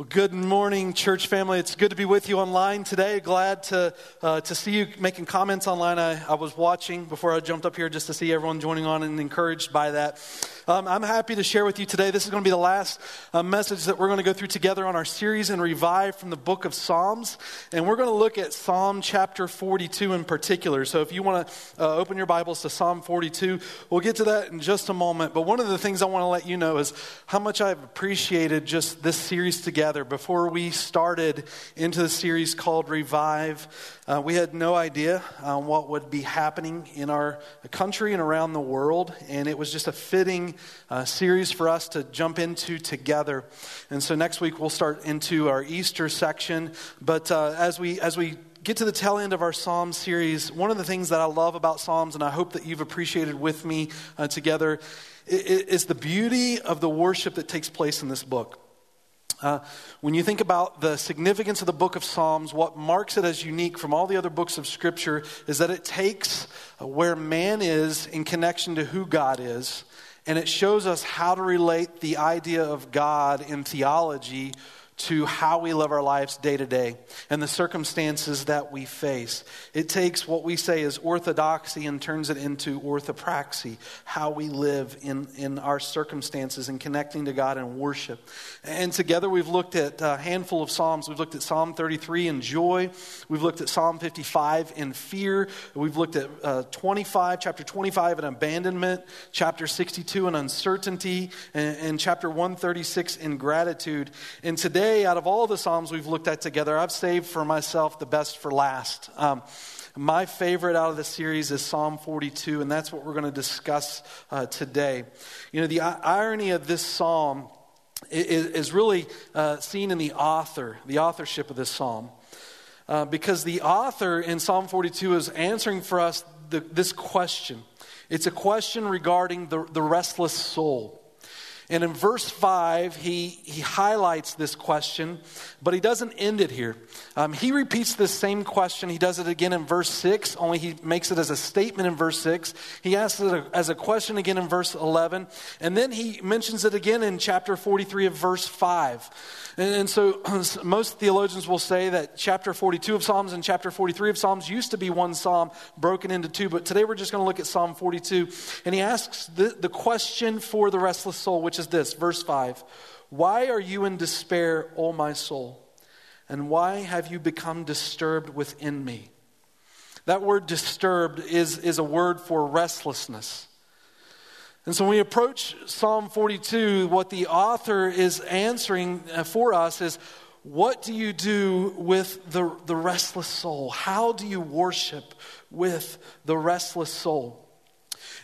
Well, good morning, church family. It's good to be with you online today. Glad to, uh, to see you making comments online. I, I was watching before I jumped up here just to see everyone joining on and encouraged by that. Um, I'm happy to share with you today. This is going to be the last uh, message that we're going to go through together on our series and revive from the book of Psalms. And we're going to look at Psalm chapter 42 in particular. So if you want to uh, open your Bibles to Psalm 42, we'll get to that in just a moment. But one of the things I want to let you know is how much I've appreciated just this series together together. Before we started into the series called Revive, uh, we had no idea uh, what would be happening in our country and around the world, and it was just a fitting uh, series for us to jump into together. And so next week we'll start into our Easter section. But uh, as we as we get to the tail end of our Psalm series, one of the things that I love about Psalms, and I hope that you've appreciated with me uh, together, is the beauty of the worship that takes place in this book. Uh, when you think about the significance of the book of Psalms, what marks it as unique from all the other books of Scripture is that it takes uh, where man is in connection to who God is, and it shows us how to relate the idea of God in theology to how we live our lives day to day and the circumstances that we face. It takes what we say is orthodoxy and turns it into orthopraxy, how we live in, in our circumstances and connecting to God and worship. And together we've looked at a handful of Psalms. We've looked at Psalm 33 in joy, we've looked at Psalm 55 in fear, we've looked at uh, 25, chapter 25 in abandonment, chapter 62 in uncertainty, and, and chapter 136 in gratitude. And today, today, out of all the Psalms we've looked at together, I've saved for myself the best for last. Um, my favorite out of the series is Psalm 42, and that's what we're going to discuss uh, today. You know, the irony of this psalm is, is really uh, seen in the author, the authorship of this psalm. Uh, because the author in Psalm 42 is answering for us the, this question. It's a question regarding the, the restless soul. And in verse 5, he, he highlights this question, but he doesn't end it here. Um, he repeats this same question. He does it again in verse 6, only he makes it as a statement in verse 6. He asks it as a question again in verse 11. And then he mentions it again in chapter 43 of verse 5. And, and so most theologians will say that chapter 42 of Psalms and chapter 43 of Psalms used to be one psalm broken into two. But today we're just going to look at Psalm 42. And he asks the, the question for the restless soul, which is this verse 5 Why are you in despair, O my soul? And why have you become disturbed within me? That word disturbed is, is a word for restlessness. And so when we approach Psalm 42, what the author is answering uh, for us is what do you do with the, the restless soul? How do you worship with the restless soul?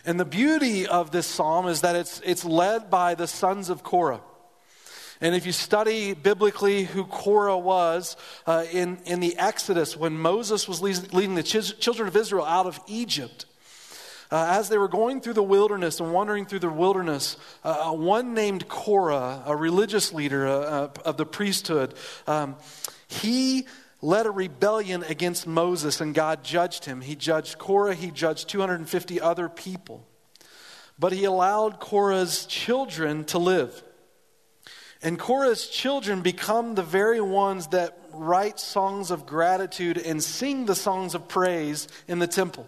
And the beauty of this psalm is that it's, it's led by the sons of Korah. And if you study biblically who Korah was uh, in, in the Exodus, when Moses was leading the children of Israel out of Egypt, uh, as they were going through the wilderness and wandering through the wilderness, uh, uh one named Korah, a religious leader uh, uh, of the priesthood, um, he led a rebellion against Moses and God judged him. He judged Korah, he judged 250 other people. But he allowed Korah's children to live. And Korah's children become the very ones that write songs of gratitude and sing the songs of praise in the temple.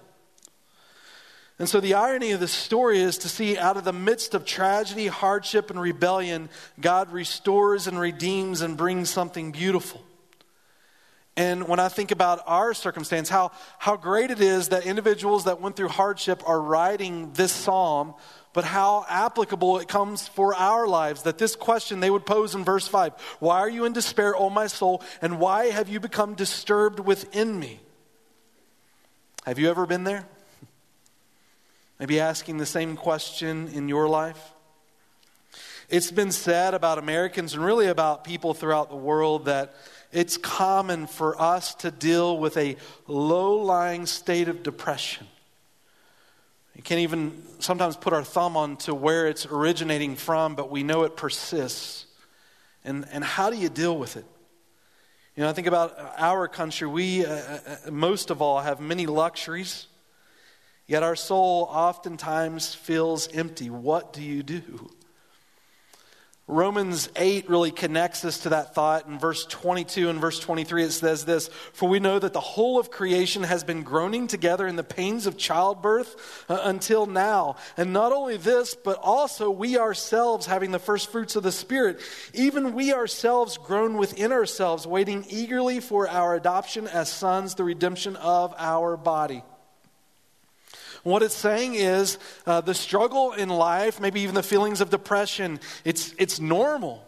And so the irony of this story is to see out of the midst of tragedy, hardship, and rebellion, God restores and redeems and brings something beautiful. And when I think about our circumstance, how, how great it is that individuals that went through hardship are writing this psalm but how applicable it comes for our lives. That this question they would pose in verse 5 Why are you in despair, O my soul, and why have you become disturbed within me? Have you ever been there? Maybe asking the same question in your life? It's been said about Americans and really about people throughout the world that it's common for us to deal with a low lying state of depression we can't even sometimes put our thumb on to where it's originating from, but we know it persists. And, and how do you deal with it? You know, I think about our country. We, uh, uh, uh, most of all, have many luxuries, yet our soul oftentimes feels empty. What do you do? Romans 8 really connects us to that thought. In verse 22 and verse 23, it says this For we know that the whole of creation has been groaning together in the pains of childbirth uh, until now. And not only this, but also we ourselves, having the first fruits of the Spirit, even we ourselves groan within ourselves, waiting eagerly for our adoption as sons, the redemption of our body. What it's saying is uh, the struggle in life, maybe even the feelings of depression, it's, it's normal.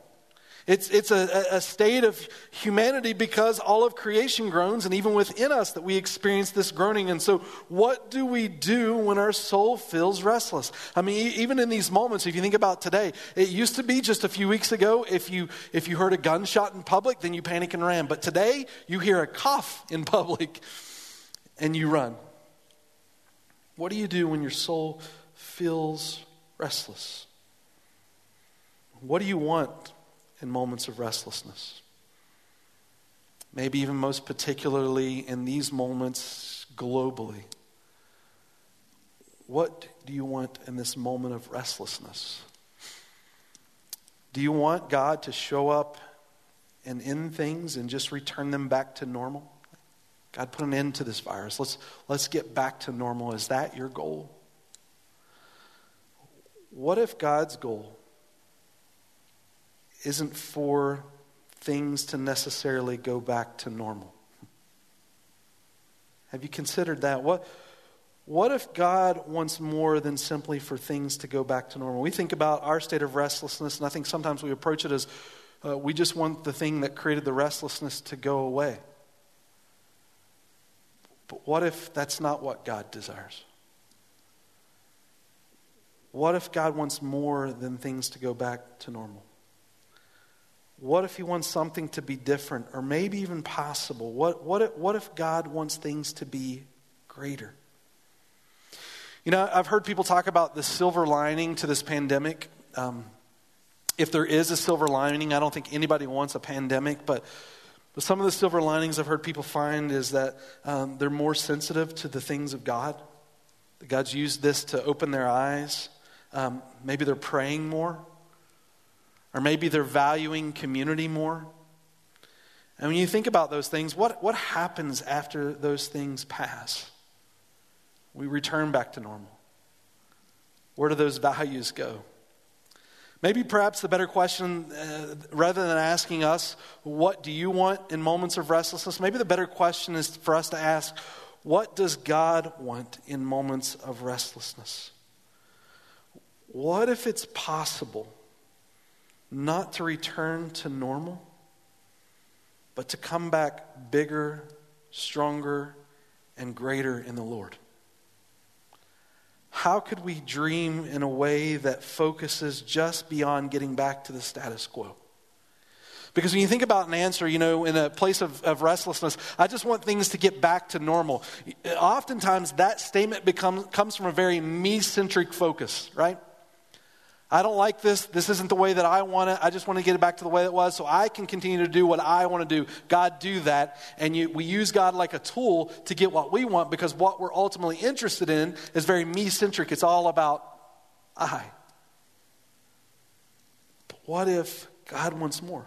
It's, it's a, a state of humanity because all of creation groans, and even within us, that we experience this groaning. And so, what do we do when our soul feels restless? I mean, even in these moments, if you think about today, it used to be just a few weeks ago, if you, if you heard a gunshot in public, then you panic and ran. But today, you hear a cough in public and you run. What do you do when your soul feels restless? What do you want in moments of restlessness? Maybe even most particularly in these moments globally. What do you want in this moment of restlessness? Do you want God to show up and end things and just return them back to normal? God, put an end to this virus. Let's, let's get back to normal. Is that your goal? What if God's goal isn't for things to necessarily go back to normal? Have you considered that? What, what if God wants more than simply for things to go back to normal? We think about our state of restlessness, and I think sometimes we approach it as uh, we just want the thing that created the restlessness to go away. But what if that's not what God desires? What if God wants more than things to go back to normal? What if He wants something to be different or maybe even possible? What, what, if, what if God wants things to be greater? You know, I've heard people talk about the silver lining to this pandemic. Um, if there is a silver lining, I don't think anybody wants a pandemic, but but some of the silver linings I've heard people find is that um, they're more sensitive to the things of God. God's used this to open their eyes. Um, maybe they're praying more, or maybe they're valuing community more. And when you think about those things, what, what happens after those things pass? We return back to normal. Where do those values go? Maybe perhaps the better question, uh, rather than asking us, what do you want in moments of restlessness? Maybe the better question is for us to ask, what does God want in moments of restlessness? What if it's possible not to return to normal, but to come back bigger, stronger, and greater in the Lord? How could we dream in a way that focuses just beyond getting back to the status quo? Because when you think about an answer, you know, in a place of, of restlessness, I just want things to get back to normal. Oftentimes, that statement becomes, comes from a very me centric focus, right? I don't like this. This isn't the way that I want it. I just want to get it back to the way it was so I can continue to do what I want to do. God, do that. And you, we use God like a tool to get what we want because what we're ultimately interested in is very me centric. It's all about I. But what if God wants more?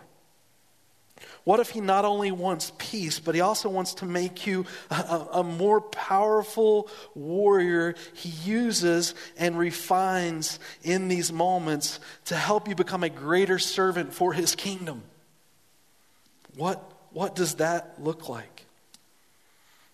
What if he not only wants peace, but he also wants to make you a, a, more powerful warrior he uses and refines in these moments to help you become a greater servant for his kingdom? What, what does that look like?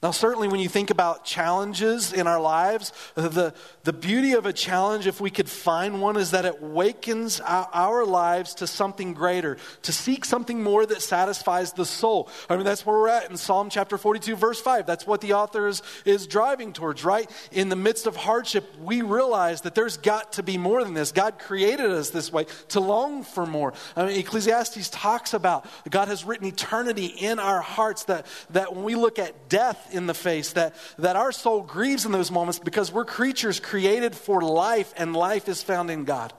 Now, certainly, when you think about challenges in our lives, the, the beauty of a challenge, if we could find one, is that it wakens our, lives to something greater, to seek something more that satisfies the soul. I mean, that's where we're at in Psalm chapter 42, verse 5. That's what the author is, is driving towards, right? In the midst of hardship, we realize that there's got to be more than this. God created us this way to long for more. I mean, Ecclesiastes talks about God has written eternity in our hearts that, that when we look at death, in the face, that, that our soul grieves in those moments because we're creatures created for life, and life is found in God.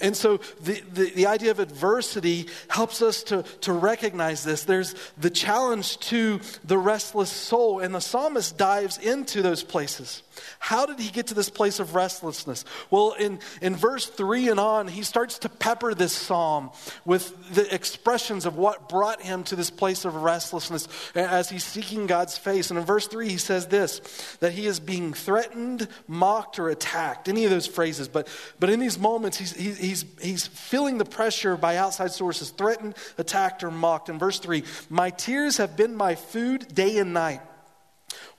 And so the, the, the, idea of adversity helps us to, to recognize this. There's the challenge to the restless soul, and the psalmist dives into those places. How did he get to this place of restlessness? Well, in, in verse 3 and on, he starts to pepper this psalm with the expressions of what brought him to this place of restlessness as he's seeking God's face. And in verse 3, he says this that he is being threatened, mocked, or attacked. Any of those phrases. But, but in these moments, he's, he's, he's feeling the pressure by outside sources threatened, attacked, or mocked. In verse 3, my tears have been my food day and night.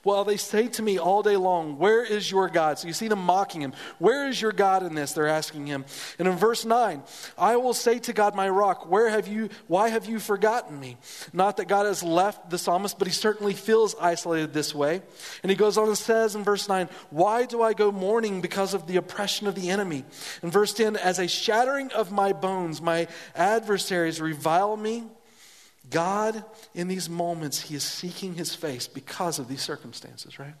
Well, they say to me all day long, Where is your God? So you see them mocking him. Where is your God in this? They're asking him. And in verse 9, I will say to God, my rock, where have you, why have you forgotten me? Not that God has left the psalmist, but he certainly feels isolated this way. And he goes on and says in verse 9, Why do I go mourning because of the oppression of the enemy? In verse 10, As a shattering of my bones, my adversaries revile me. God, in these moments, He is seeking His face because of these circumstances, right?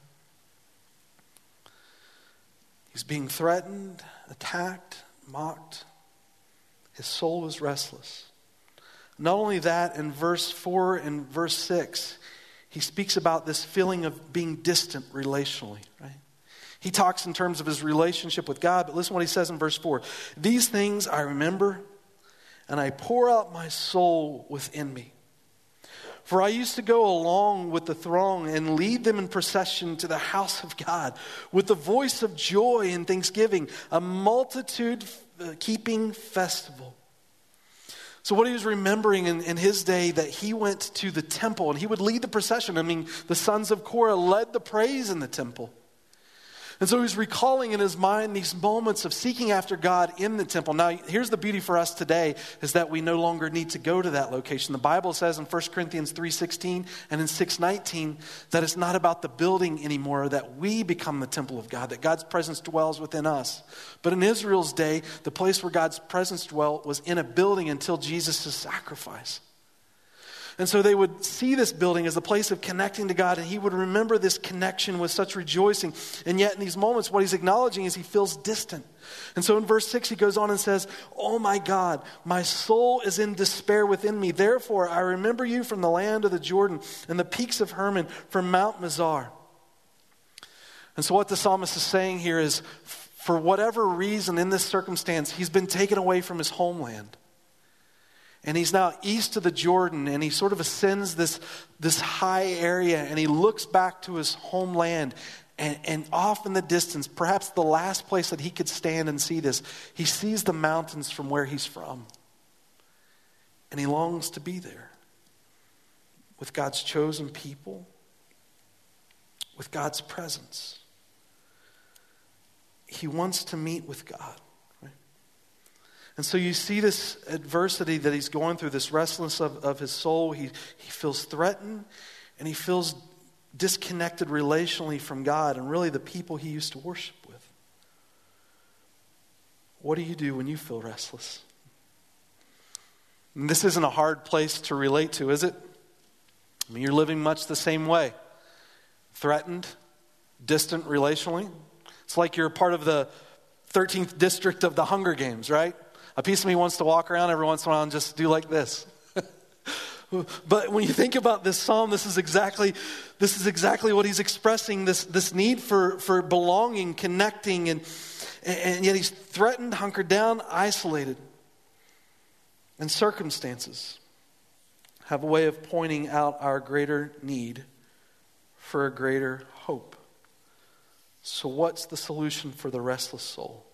He's being threatened, attacked, mocked. His soul is restless. Not only that, in verse 4 and verse 6, he speaks about this feeling of being distant relationally, right? He talks in terms of his relationship with God, but listen what he says in verse 4 These things I remember, and I pour out my soul within me. For I used to go along with the throng and lead them in procession to the house of God with the voice of joy and thanksgiving, a multitude uh, keeping festival. So, what he was remembering in, in, his day that he went to the temple and he would lead the procession. I mean, the sons of Korah led the praise in the temple. And so he's recalling in his mind these moments of seeking after God in the temple. Now, here's the beauty for us today is that we no longer need to go to that location. The Bible says in 1 Corinthians 3:16 and in 6:19 that it's not about the building anymore that we become the temple of God, that God's presence dwells within us. But in Israel's day, the place where God's presence dwelt was in a building until Jesus' sacrifice. And so they would see this building as a place of connecting to God, and he would remember this connection with such rejoicing. And yet, in these moments, what he's acknowledging is he feels distant. And so in verse 6, he goes on and says, Oh my God, my soul is in despair within me. Therefore, I remember you from the land of the Jordan and the peaks of Hermon, from Mount Mizar. And so, what the psalmist is saying here is, for whatever reason in this circumstance, he's been taken away from his homeland. And he's now east of the Jordan, and he sort of ascends this, this high area, and he looks back to his homeland. And, and off in the distance, perhaps the last place that he could stand and see this, he sees the mountains from where he's from. And he longs to be there with God's chosen people, with God's presence. He wants to meet with God. And so you see this adversity that he's going through, this restlessness of, of his soul. He, he feels threatened and he feels disconnected relationally from God and really the people he used to worship with. What do you do when you feel restless? And this isn't a hard place to relate to, is it? I mean, you're living much the same way. Threatened, distant relationally. It's like you're part of the 13th district of the Hunger Games, right? A piece of me wants to walk around every once in a while and just do like this. but when you think about this psalm, this is exactly, this is exactly what he's expressing this, this need for, for belonging, connecting, and, and yet he's threatened, hunkered down, isolated. And circumstances have a way of pointing out our greater need for a greater hope. So, what's the solution for the restless soul?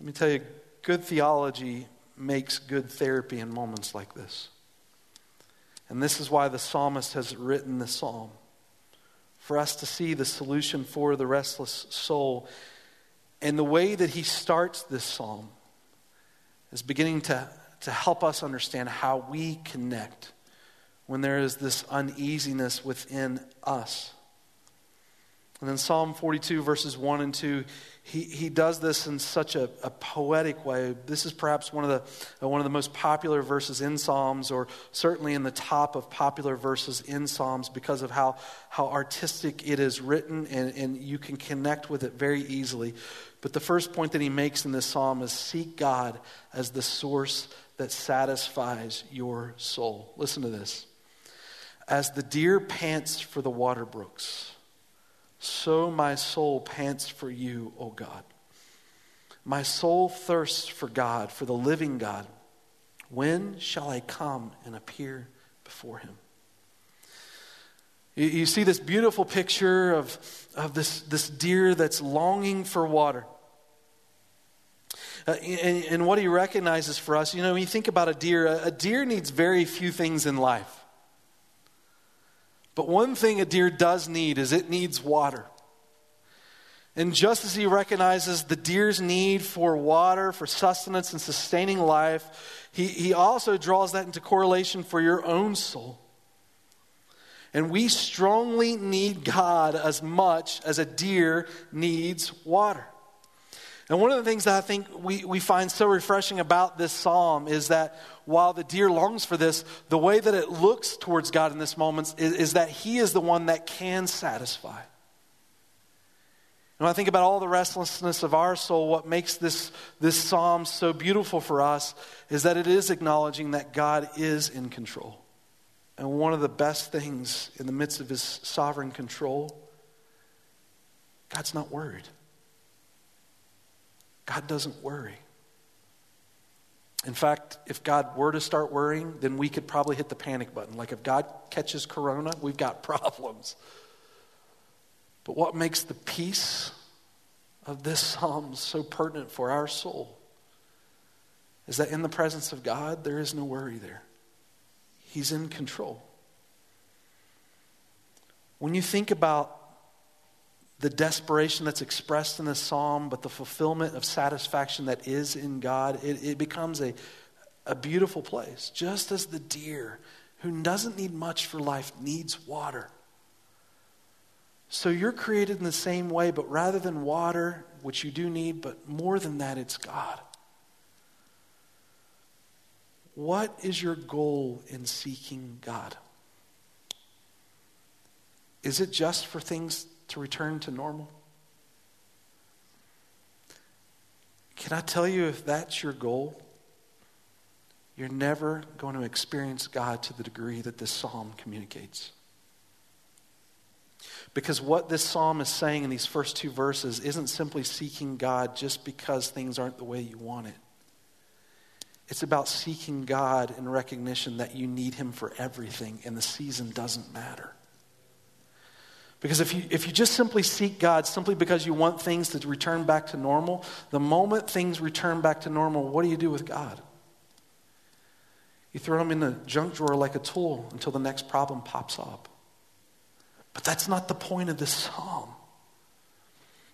Let me tell you, good theology makes good therapy in moments like this. And this is why the psalmist has written the psalm for us to see the solution for the restless soul. And the way that he starts this psalm is beginning to, to help us understand how we connect when there is this uneasiness within us. And in Psalm 42, verses 1 and 2, he, he does this in such a, a poetic way. This is perhaps one of, the, uh, one of the most popular verses in Psalms, or certainly in the top of popular verses in Psalms, because of how, how artistic it is written, and, and you can connect with it very easily. But the first point that he makes in this psalm is seek God as the source that satisfies your soul. Listen to this. As the deer pants for the water brooks, so my soul pants for you, O God. My soul thirsts for God, for the living God. When shall I come and appear before him? You, you see this beautiful picture of, of this, this deer that's longing for water. Uh, and, and, what he recognizes for us, you know, when you think about a deer, a, a deer needs very few things in life. But one thing a deer does need is it needs water. And just as he recognizes the deer's need for water, for sustenance, and sustaining life, he, he also draws that into correlation for your own soul. And we strongly need God as much as a deer needs water. And one of the things that I think we, we find so refreshing about this psalm is that while the deer longs for this, the way that it looks towards God in this moment is, is that He is the one that can satisfy. And when I think about all the restlessness of our soul, what makes this, this psalm so beautiful for us is that it is acknowledging that God is in control. And one of the best things in the midst of His sovereign control, God's not worried. God doesn't worry. In fact, if God were to start worrying, then we could probably hit the panic button. Like if God catches corona, we've got problems. But what makes the peace of this psalm so pertinent for our soul is that in the presence of God, there is no worry there. He's in control. When you think about the desperation that's expressed in the psalm, but the fulfillment of satisfaction that is in God, it, it becomes a, a beautiful place. Just as the deer, who doesn't need much for life, needs water. So you're created in the same way, but rather than water, which you do need, but more than that, it's God. What is your goal in seeking God? Is it just for things to return to normal? Can I tell you if that's your goal, you're never going to experience God to the degree that this psalm communicates. Because what this psalm is saying in these first two verses isn't simply seeking God just because things aren't the way you want it. It's about seeking God in recognition that you need Him for everything and the season doesn't matter. Because if you, if you just simply seek God simply because you want things to return back to normal, the moment things return back to normal, what do you do with God? You throw them in the junk drawer like a tool until the next problem pops up. But that's not the point of this psalm.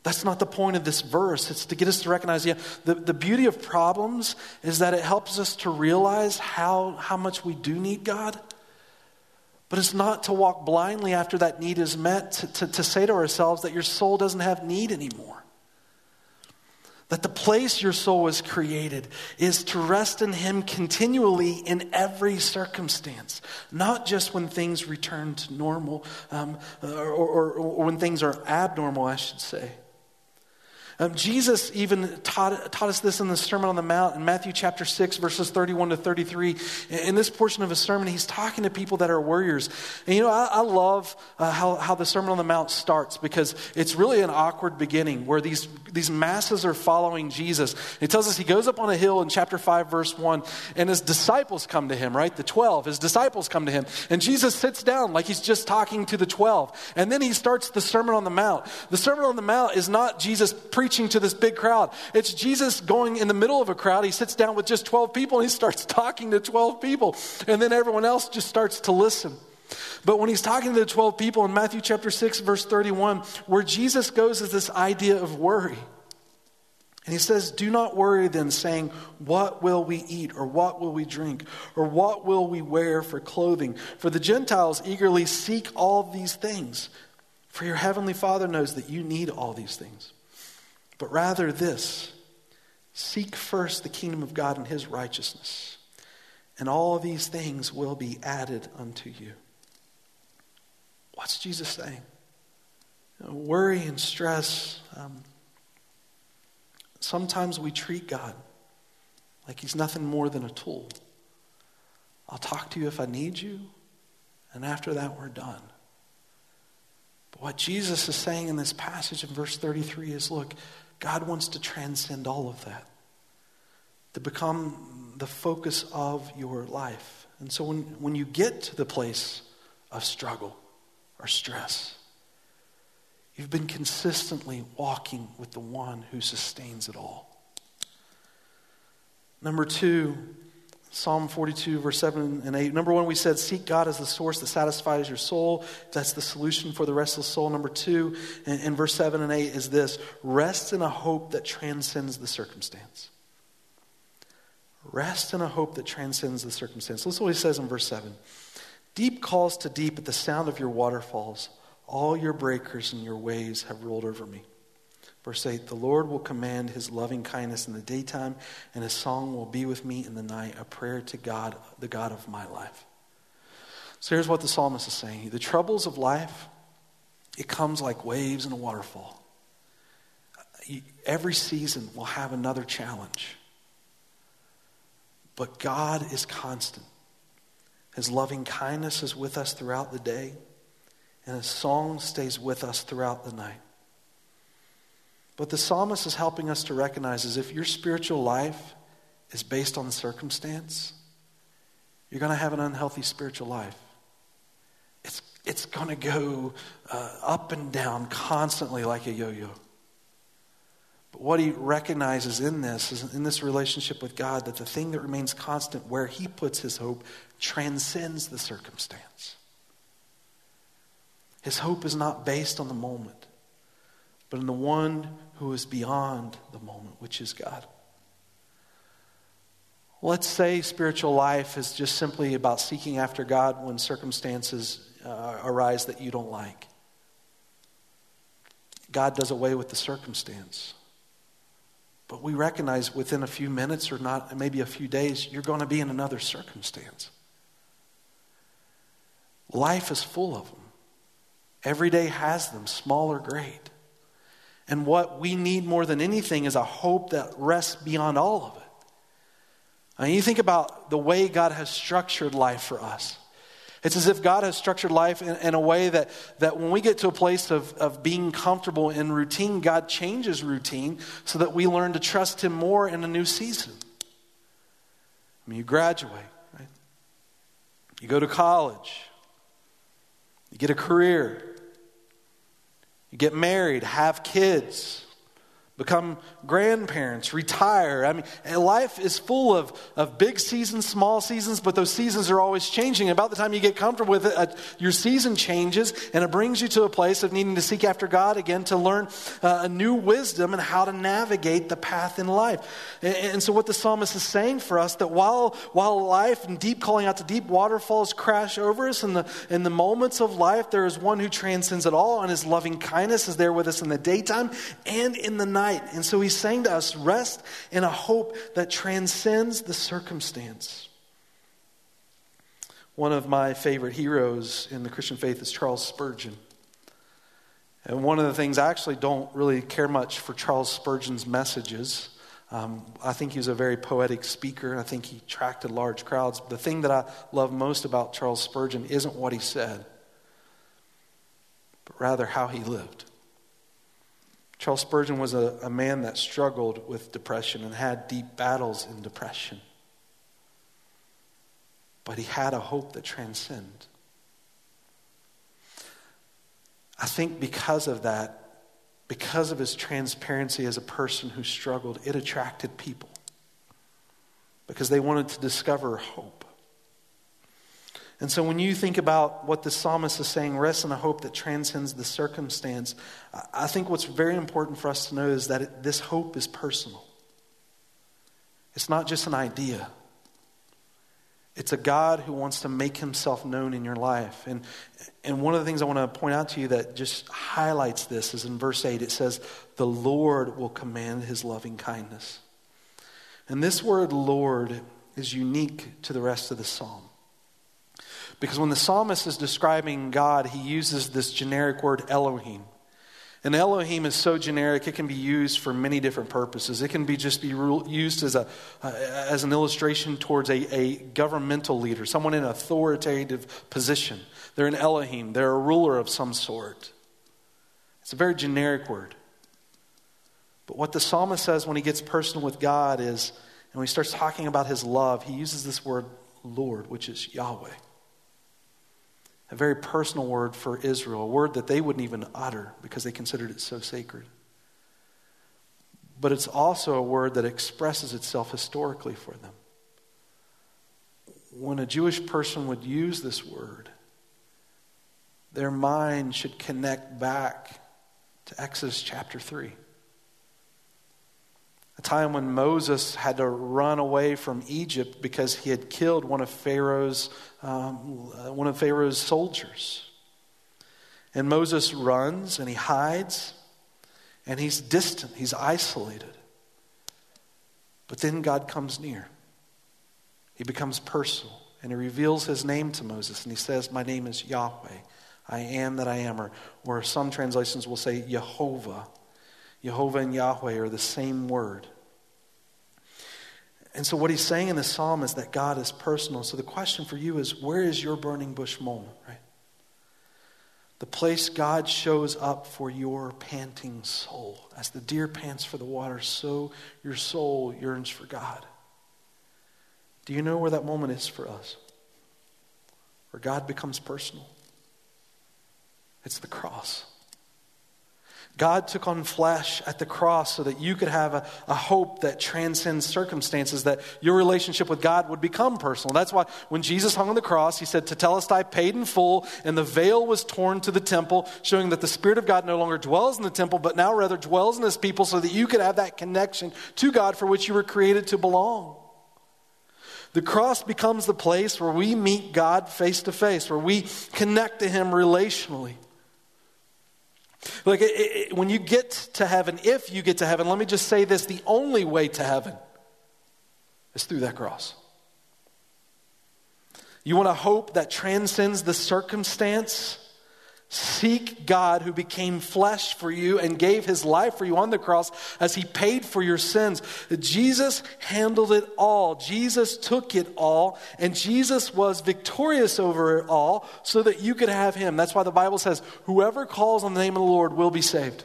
That's not the point of this verse. It's to get us to recognize, yeah, the, the beauty of problems is that it helps us to realize how, how much we do need God. But it's not to walk blindly after that need is met, to, to, to, say to ourselves that your soul doesn't have need anymore. That the place your soul was created is to rest in Him continually in every circumstance, not just when things return to normal um, or, or, or when things are abnormal, I should say. Um, Jesus even taught, taught us this in the Sermon on the Mount in Matthew chapter 6, verses 31 to 33. In this portion of his sermon, he's talking to people that are warriors. And you know, I, I love uh, how, how the Sermon on the Mount starts because it's really an awkward beginning where these, these masses are following Jesus. It tells us he goes up on a hill in chapter 5, verse 1, and his disciples come to him, right? The 12, his disciples come to him. And Jesus sits down like he's just talking to the 12. And then he starts the Sermon on the Mount. The Sermon on the Mount is not Jesus preaching preaching to this big crowd. It's Jesus going in the middle of a crowd. He sits down with just 12 people and he starts talking to 12 people. And then everyone else just starts to listen. But when he's talking to the 12 people in Matthew chapter 6, verse 31, where Jesus goes is this idea of worry. And he says, Do not worry then, saying, What will we eat, or what will we drink, or what will we wear for clothing? For the Gentiles eagerly seek all these things. For your heavenly Father knows that you need all these things but rather this seek first the kingdom of God and his righteousness, and all these things will be added unto you. What's Jesus saying? You know, worry and stress. Um, sometimes we treat God like he's nothing more than a tool. I'll talk to you if I need you, and after that, we're done. But what Jesus is saying in this passage in verse 33 is look, God wants to transcend all of that, to become the focus of your life. And so when, when you get to the place of struggle or stress, you've been consistently walking with the one who sustains it all. Number two, Psalm 42, verse 7 and 8. Number one, we said, seek God as the source that satisfies your soul. That's the solution for the restless soul. Number two, in, in verse 7 and 8 is this rest in a hope that transcends the circumstance. Rest in a hope that transcends the circumstance. Listen to what he says in verse 7. Deep calls to deep at the sound of your waterfalls. All your breakers and your waves have rolled over me. Verse 8 The Lord will command his loving kindness in the daytime, and his song will be with me in the night, a prayer to God, the God of my life. So here's what the psalmist is saying The troubles of life, it comes like waves in a waterfall. Every season will have another challenge. But God is constant. His loving kindness is with us throughout the day, and his song stays with us throughout the night. But the psalmist is helping us to recognize is if your spiritual life is based on circumstance, you're going to have an unhealthy spiritual life. It's, it's going to go uh, up and down constantly like a yo yo. But what he recognizes in this is in this relationship with God that the thing that remains constant where he puts his hope transcends the circumstance. His hope is not based on the moment but in the one who is beyond the moment, which is God. Let's say spiritual life is just simply about seeking after God when circumstances uh, arise that you don't like. God does away with the circumstance. But we recognize within a few minutes or not, maybe a few days, you're going to be in another circumstance. Life is full of them. Every day has them, small or great. And what we need more than anything is a hope that rests beyond all of it. I mean, you think about the way God has structured life for us. It's as if God has structured life in, in, a way that, that when we get to a place of, of being comfortable in routine, God changes routine so that we learn to trust Him more in a new season. I mean, you graduate, right? You go to college, you get a career, get married, have kids, become grandparents, retire. I mean, life is full of, of big seasons, small seasons, but those seasons are always changing. About the time you get comfortable with it, uh, your season changes, and it brings you to a place of needing to seek after God again to learn uh, a new wisdom and how to navigate the path in life. And, and, so, what the psalmist is saying for us that while, while life and deep calling out to deep waterfalls crash over us in the, in the moments of life, there is one who transcends it all, and his loving kindness is there with us in the daytime and in the night night. And so he's saying to us, rest in a hope that transcends the circumstance. One of my favorite heroes in the Christian faith is Charles Spurgeon. And one of the things I actually don't really care much for Charles Spurgeon's messages. Um, I think he was a very poetic speaker. I think he attracted large crowds. The thing that I love most about Charles Spurgeon isn't what he said, but rather how he lived. Charles Spurgeon was a, a man that struggled with depression and had deep battles in depression. But he had a hope that transcended. I think because of that, because of his transparency as a person who struggled, it attracted people because they wanted to discover hope. And so when you think about what the psalmist is saying, rest in a hope that transcends the circumstance, I think what's very important for us to know is that it, this hope is personal. It's not just an idea. It's a God who wants to make himself known in your life. And, and one of the things I want to point out to you that just highlights this is in verse 8 it says, The Lord will command his loving kindness. And this word Lord is unique to the rest of the psalm. Because when the psalmist is describing God, he uses this generic word Elohim. And Elohim is so generic, it can be used for many different purposes. It can be just be used as, a, uh, as an illustration towards a, a governmental leader, someone in an authoritative position. They're an Elohim, they're a ruler of some sort. It's a very generic word. But what the psalmist says when he gets personal with God is, and when he starts talking about his love, he uses this word Lord, which is Yahweh. A very personal word for Israel, a word that they wouldn't even utter because they considered it so sacred. But it's also a word that expresses itself historically for them. When a Jewish person would use this word, their mind should connect back to Exodus chapter 3 a time when Moses had to run away from Egypt because he had killed one of Pharaoh's, um, one of Pharaoh's soldiers. And Moses runs and he hides and he's distant, he's isolated. But then God comes near. He becomes personal and he reveals his name to Moses and he says, My name is Yahweh. I am that I am. Or, or some translations will say Jehovah. Jehovah and Yahweh are the same word. And so, what he's saying in the psalm is that God is personal. So, the question for you is where is your burning bush moment, right? The place God shows up for your panting soul. As the deer pants for the water, so your soul yearns for God. Do you know where that moment is for us? Where God becomes personal? It's the cross. God took on flesh at the cross so that you could have a, a, hope that transcends circumstances, that your relationship with God would become personal. That's why when Jesus hung on the cross, he said, Tetelestai paid in full, and the veil was torn to the temple, showing that the Spirit of God no longer dwells in the temple, but now rather dwells in his people so that you could have that connection to God for which you were created to belong. The cross becomes the place where we meet God face to face, where we connect to him relationally. Like, it, it, when you get to heaven, if you get to heaven, let me just say this the only way to heaven is through that cross. You want a hope that transcends the circumstance? Seek God who became flesh for you and gave his life for you on the cross as he paid for your sins. Jesus handled it all. Jesus took it all, and Jesus was victorious over it all so that you could have him. That's why the Bible says, Whoever calls on the name of the Lord will be saved.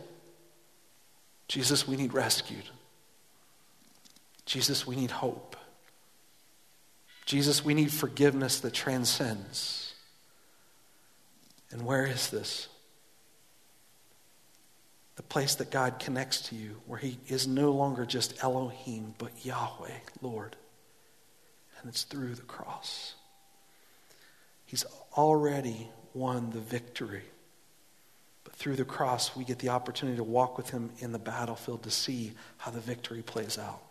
Jesus, we need rescued. Jesus, we need hope. Jesus, we need forgiveness that transcends. And where is this? The place that God connects to you, where He is no longer just Elohim, but Yahweh, Lord. And it's through the cross. He's already won the victory. But through the cross, we get the opportunity to walk with Him in the battlefield to see how the victory plays out.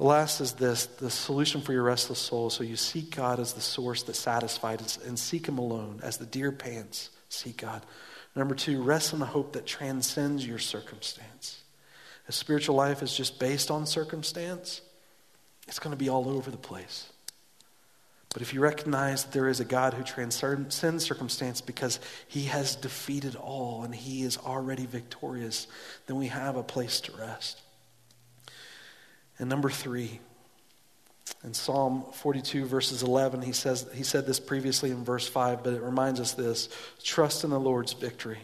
The last is this the solution for your restless soul. So you seek God as the source that satisfies and seek Him alone as the deer pants. Seek God. Number two, rest in the hope that transcends your circumstance. A spiritual life is just based on circumstance, it's going to be all over the place. But if you recognize that there is a God who transcends circumstance because he has defeated all and he is already victorious, then we have a place to rest. And number three, in Psalm 42, verses 11, he, says, he said this previously in verse 5, but it reminds us this trust in the Lord's victory,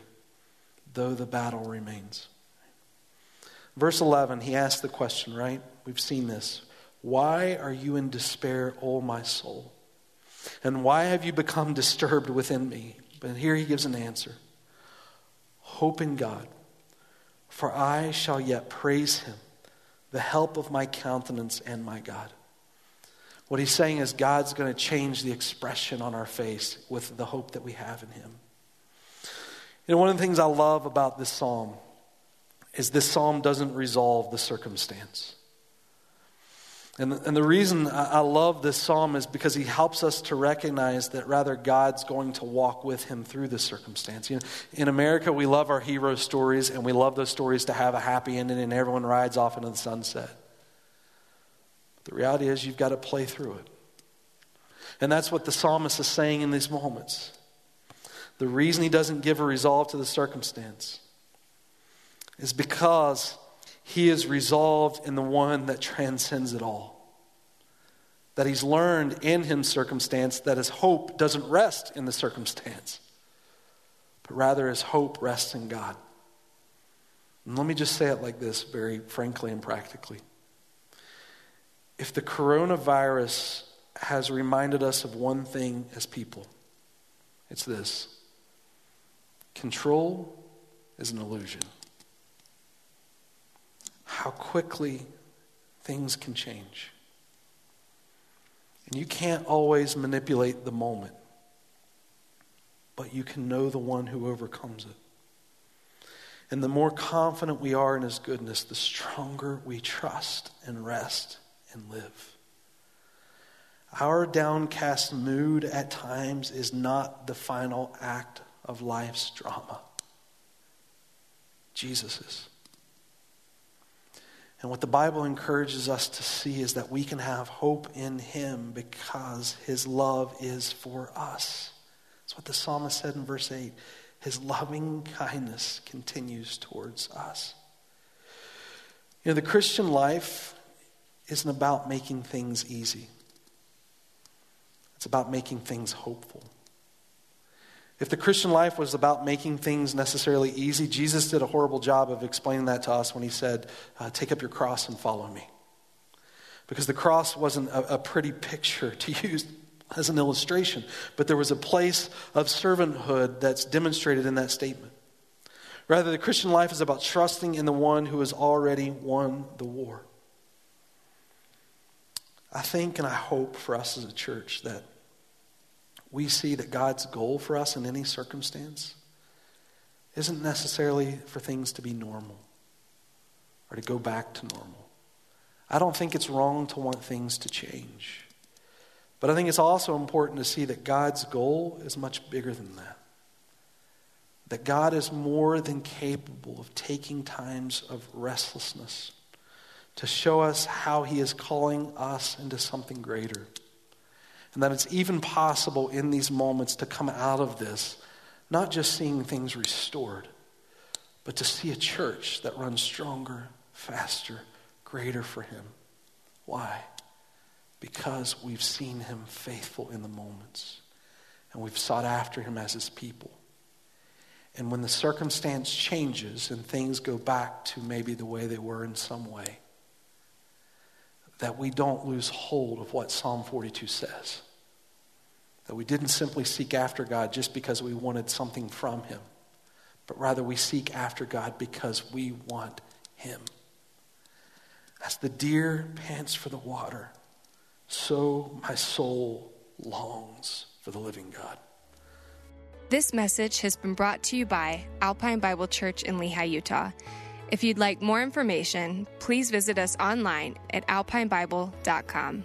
though the battle remains. Verse 11, he asked the question, right? We've seen this. Why are you in despair, O my soul? And why have you become disturbed within me? But here he gives an answer Hope in God, for I shall yet praise him the help of my countenance and my God. What he's saying is God's going to change the expression on our face with the hope that we have in him. You know, one of the things I love about this psalm is this psalm doesn't resolve the circumstance. And, and the reason I love this psalm is because he helps us to recognize that rather God's going to walk with him through the circumstance. You know, in America, we love our hero stories, and we love those stories to have a happy ending, and everyone rides off into the sunset. But the reality is, you've got to play through it. And that's what the psalmist is saying in these moments. The reason he doesn't give a resolve to the circumstance is because he is resolved in the one that transcends it all. That he's learned in his circumstance that his hope doesn't rest in the circumstance, but rather his hope rests in God. And let me just say it like this, very frankly and practically. If the coronavirus has reminded us of one thing as people, it's this control is an illusion. How quickly things can change. And you can't always manipulate the moment, but you can know the one who overcomes it. And the more confident we are in his goodness, the stronger we trust and rest and live. Our downcast mood at times is not the final act of life's drama. Jesus is. And what the Bible encourages us to see is that we can have hope in Him because His love is for us. That's what the psalmist said in verse 8. His loving kindness continues towards us. You know, the Christian life isn't about making things easy, it's about making things hopeful. If the Christian life was about making things necessarily easy, Jesus did a horrible job of explaining that to us when he said, uh, Take up your cross and follow me. Because the cross wasn't a, a pretty picture to use as an illustration, but there was a place of servanthood that's demonstrated in that statement. Rather, the Christian life is about trusting in the one who has already won the war. I think and I hope for us as a church that we see that God's goal for us in any circumstance isn't necessarily for things to be normal or to go back to normal. I don't think it's wrong to want things to change. But I think it's also important to see that God's goal is much bigger than that. That God is more than capable of taking times of restlessness to show us how He is calling us into something greater. And that it's even possible in these moments to come out of this, not just seeing things restored, but to see a church that runs stronger, faster, greater for Him. Why? Because we've seen Him faithful in the moments, and we've sought after Him as His people. And when the circumstance changes and things go back to maybe the way they were in some way, that we don't lose hold of what Psalm 42 says. That we didn't simply seek after God just because we wanted something from Him, but rather we seek after God because we want Him. As the deer pants for the water, so my soul longs for the living God. This message has been brought to you by Alpine Bible Church in Lehi, Utah. If you'd like more information, please visit us online at alpinebible.com.